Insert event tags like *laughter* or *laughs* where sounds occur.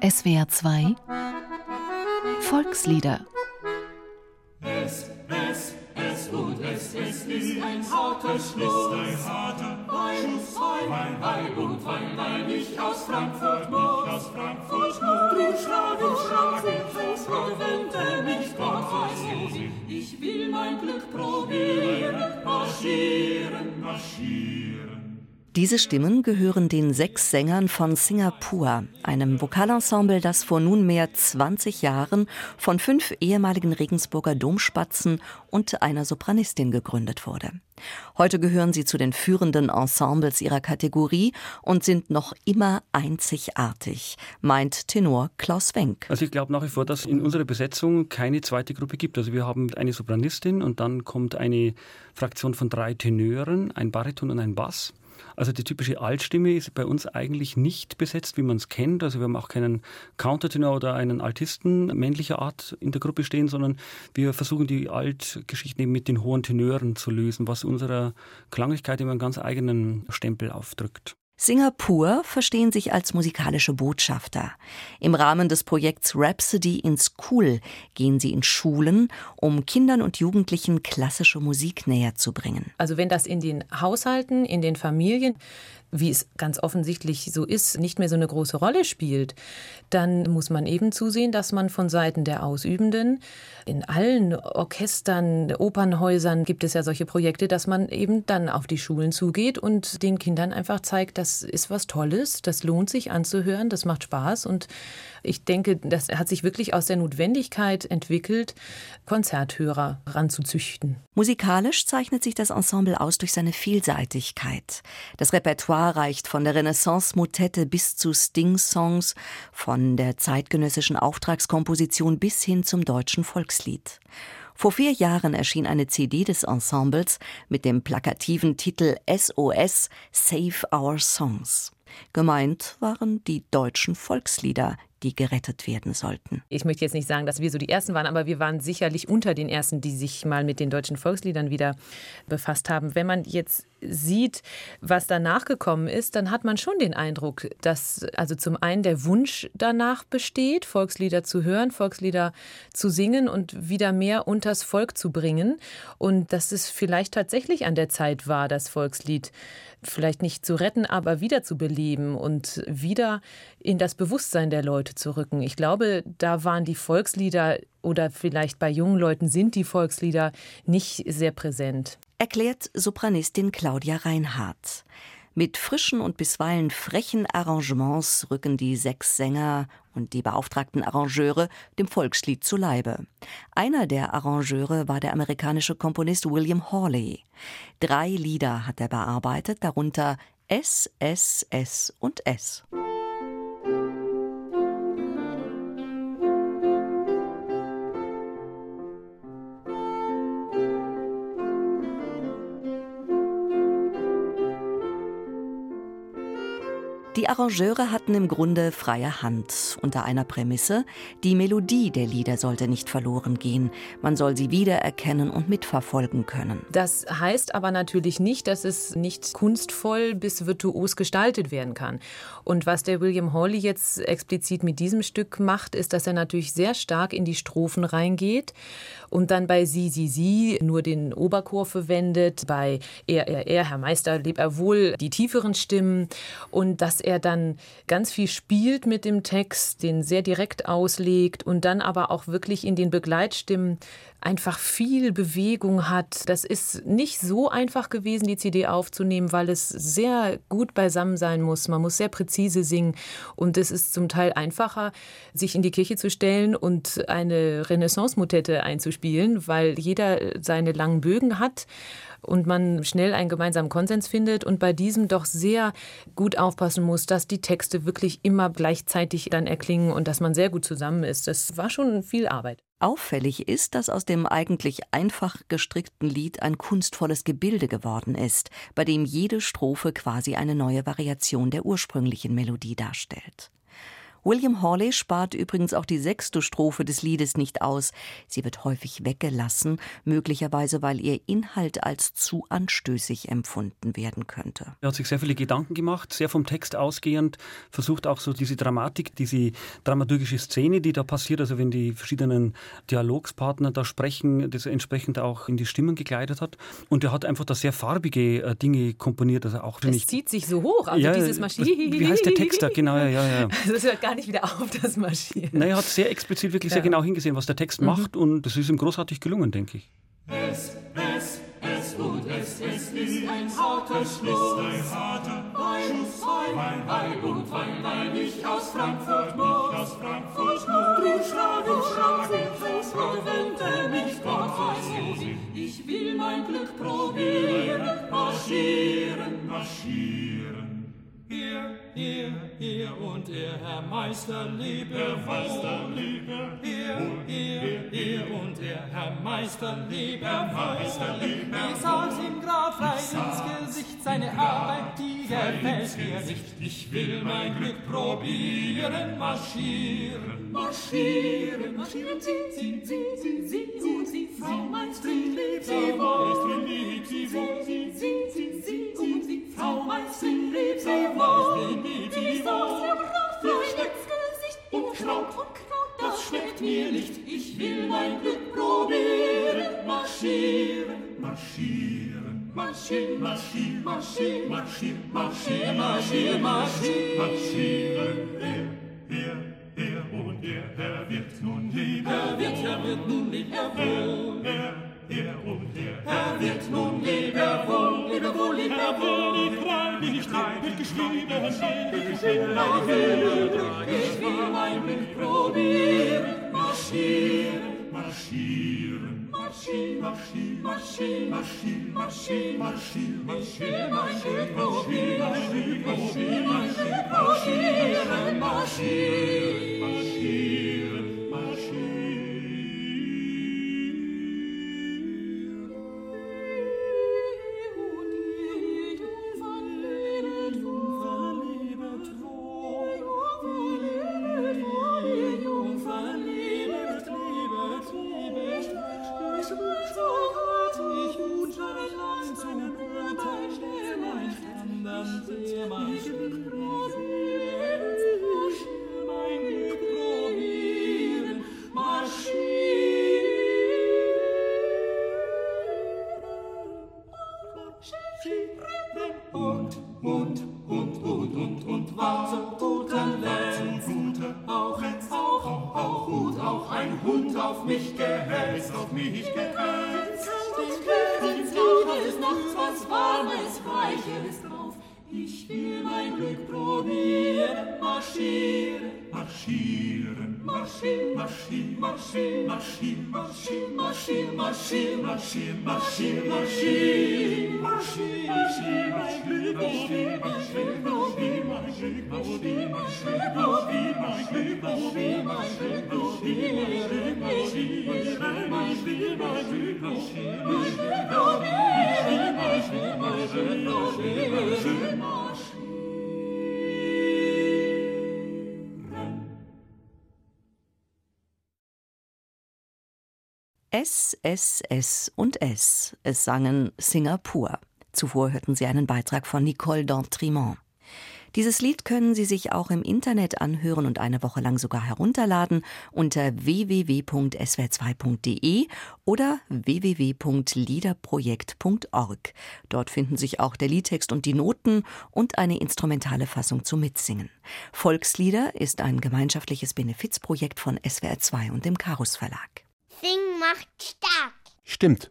SWR 2 Volkslieder Es, es, es und es, es ist ein harter Schluss. Ein harter Schuss. Wein, Wein und Wein, weil ich aus Frankfurt muss. Aus Frankfurt muss. Du Schlag, du Schlag, du wende mich Gott Ich will mein Glück probieren, marschieren, marschieren. Diese Stimmen gehören den sechs Sängern von Singapur, einem Vokalensemble, das vor nunmehr 20 Jahren von fünf ehemaligen Regensburger Domspatzen und einer Sopranistin gegründet wurde. Heute gehören sie zu den führenden Ensembles ihrer Kategorie und sind noch immer einzigartig, meint Tenor Klaus Wenk. Also ich glaube nach wie vor, dass in unserer Besetzung keine zweite Gruppe gibt. Also wir haben eine Sopranistin und dann kommt eine Fraktion von drei Tenören, ein Bariton und ein Bass. Also die typische Altstimme ist bei uns eigentlich nicht besetzt, wie man es kennt. Also wir haben auch keinen Countertenor oder einen Altisten männlicher Art in der Gruppe stehen, sondern wir versuchen die Altgeschichten eben mit den hohen Tenören zu lösen, was unserer Klanglichkeit immer einen ganz eigenen Stempel aufdrückt. Singapur verstehen sich als musikalische Botschafter. Im Rahmen des Projekts Rhapsody in School gehen sie in Schulen, um Kindern und Jugendlichen klassische Musik näher zu bringen. Also wenn das in den Haushalten, in den Familien wie es ganz offensichtlich so ist, nicht mehr so eine große Rolle spielt, dann muss man eben zusehen, dass man von Seiten der Ausübenden in allen Orchestern, Opernhäusern gibt es ja solche Projekte, dass man eben dann auf die Schulen zugeht und den Kindern einfach zeigt, das ist was Tolles, das lohnt sich anzuhören, das macht Spaß und ich denke, das hat sich wirklich aus der Notwendigkeit entwickelt, Konzerthörer ranzuzüchten. Musikalisch zeichnet sich das Ensemble aus durch seine Vielseitigkeit. Das Repertoire reicht von der Renaissance-Motette bis zu Sting-Songs, von der zeitgenössischen Auftragskomposition bis hin zum deutschen Volkslied. Vor vier Jahren erschien eine CD des Ensembles mit dem plakativen Titel SOS Save Our Songs. Gemeint waren die deutschen Volkslieder, die gerettet werden sollten. Ich möchte jetzt nicht sagen, dass wir so die Ersten waren, aber wir waren sicherlich unter den Ersten, die sich mal mit den deutschen Volksliedern wieder befasst haben. Wenn man jetzt sieht, was danach gekommen ist, dann hat man schon den Eindruck, dass also zum einen der Wunsch danach besteht, Volkslieder zu hören, Volkslieder zu singen und wieder mehr unters Volk zu bringen. Und dass es vielleicht tatsächlich an der Zeit war, das Volkslied vielleicht nicht zu retten, aber wieder zu beleben und wieder in das Bewusstsein der Leute zu rücken. Ich glaube, da waren die Volkslieder oder vielleicht bei jungen Leuten sind die Volkslieder nicht sehr präsent. Erklärt Sopranistin Claudia Reinhardt. Mit frischen und bisweilen frechen Arrangements rücken die sechs Sänger und die beauftragten Arrangeure dem Volkslied zu Leibe. Einer der Arrangeure war der amerikanische Komponist William Hawley. Drei Lieder hat er bearbeitet, darunter S, S, S und S. Die Arrangeure hatten im Grunde freie Hand unter einer Prämisse, die Melodie der Lieder sollte nicht verloren gehen, man soll sie wiedererkennen und mitverfolgen können. Das heißt aber natürlich nicht, dass es nicht kunstvoll bis virtuos gestaltet werden kann. Und was der William Hawley jetzt explizit mit diesem Stück macht, ist, dass er natürlich sehr stark in die Strophen reingeht und dann bei Sie, Sie, Sie nur den Oberchor verwendet, bei Er, Er, Er, Herr Meister, leb er wohl die tieferen Stimmen und dass dann ganz viel spielt mit dem Text, den sehr direkt auslegt und dann aber auch wirklich in den Begleitstimmen einfach viel Bewegung hat. Das ist nicht so einfach gewesen, die CD aufzunehmen, weil es sehr gut beisammen sein muss. Man muss sehr präzise singen und es ist zum Teil einfacher, sich in die Kirche zu stellen und eine Renaissance-Motette einzuspielen, weil jeder seine langen Bögen hat und man schnell einen gemeinsamen Konsens findet und bei diesem doch sehr gut aufpassen muss, dass die Texte wirklich immer gleichzeitig dann erklingen und dass man sehr gut zusammen ist. Das war schon viel Arbeit. Auffällig ist, dass aus dem eigentlich einfach gestrickten Lied ein kunstvolles Gebilde geworden ist, bei dem jede Strophe quasi eine neue Variation der ursprünglichen Melodie darstellt. William Hawley spart übrigens auch die sechste Strophe des Liedes nicht aus. Sie wird häufig weggelassen, möglicherweise weil ihr Inhalt als zu anstößig empfunden werden könnte. Er hat sich sehr viele Gedanken gemacht, sehr vom Text ausgehend, versucht auch so diese Dramatik, diese dramaturgische Szene, die da passiert, also wenn die verschiedenen Dialogspartner da sprechen, das entsprechend auch in die Stimmen gekleidet hat. Und er hat einfach da sehr farbige äh, Dinge komponiert. Also auch das zieht sich so hoch, also ja, dieses Marschieren. Wie heißt der Text da? Genau, ja, ja. ja. *laughs* Das hört gar nicht wieder auf, das Marschieren. Er hat sehr explizit wirklich ja. sehr genau hingesehen, was der Text mhm. macht und das ist ihm großartig gelungen, denke ich. Es, es, es und es, es ist ein harter Schluss. Ist ein harter Schuss. Weil, weil und weil, weil ich aus Frankfurt muss. Aus Frankfurt muss. Du schlag, du schlag, verwende mich Gott Ich will mein Glück probieren, marschieren, marschieren. Ihr, ihr, ihr und ihr Herr Meister lebe Herr Meister lebe Ihr, ihr, ihr und ihr Herr Meister lebe Herr Meister lebe Ich sah's ihm grad frei ins Gesicht, seine Arbeit, die gefällt mir nicht. Ich will mein Glück probieren, marschieren. Marschieren, marschieren Sie, Sie, Sie, Sie, Sie, Sie, Sie, Frau Meisterin lieb, Sie wohl. Meisterin lieb, Sie wohl. Sie, Sie, Sie, Sie, Sie, Frau Meisterin lieb, Sie wohl will marschieren, marschieren, marschieren, marschieren, marschieren, marschieren, marschieren, marschieren, er, er, er und er, er wird nun leben, er wird, er wird nun leben, er wohl, er, er und er. Er wird nun lebe wohl, lebe ich liebe Hände, ich will nach Höhe, ich will mein Glück probieren, marschieren, marschieren. Marschier, marschier, marschier, marschier, marschier, marschier, marschier, marschier, marschier, marschier, marschier, marschier, marschier, marschier, marschier, marschier, marschier, marschier, Ich will mein Glück probieren, marschieren, marschieren, marschieren, marschieren, marschieren, marschieren, marschieren, marschieren, marschieren, marschieren, marschieren, marschieren, marschieren, ich will mein Glück probieren, ich will mein Glück probieren, ich will mein Glück probieren, mein Glück probieren, mein Glück probieren, ich will mein Glück probieren, ich will mein Glück probieren, ich will mein Glück probieren, ich will mein Glück probieren, S, S, S und S. Es sangen Singapur. Zuvor hörten Sie einen Beitrag von Nicole d'Entremont. Dieses Lied können Sie sich auch im Internet anhören und eine Woche lang sogar herunterladen unter www.swr2.de oder www.liederprojekt.org. Dort finden sich auch der Liedtext und die Noten und eine instrumentale Fassung zum Mitsingen. Volkslieder ist ein gemeinschaftliches Benefizprojekt von SWR2 und dem Karus Verlag. Sing macht stark. Stimmt.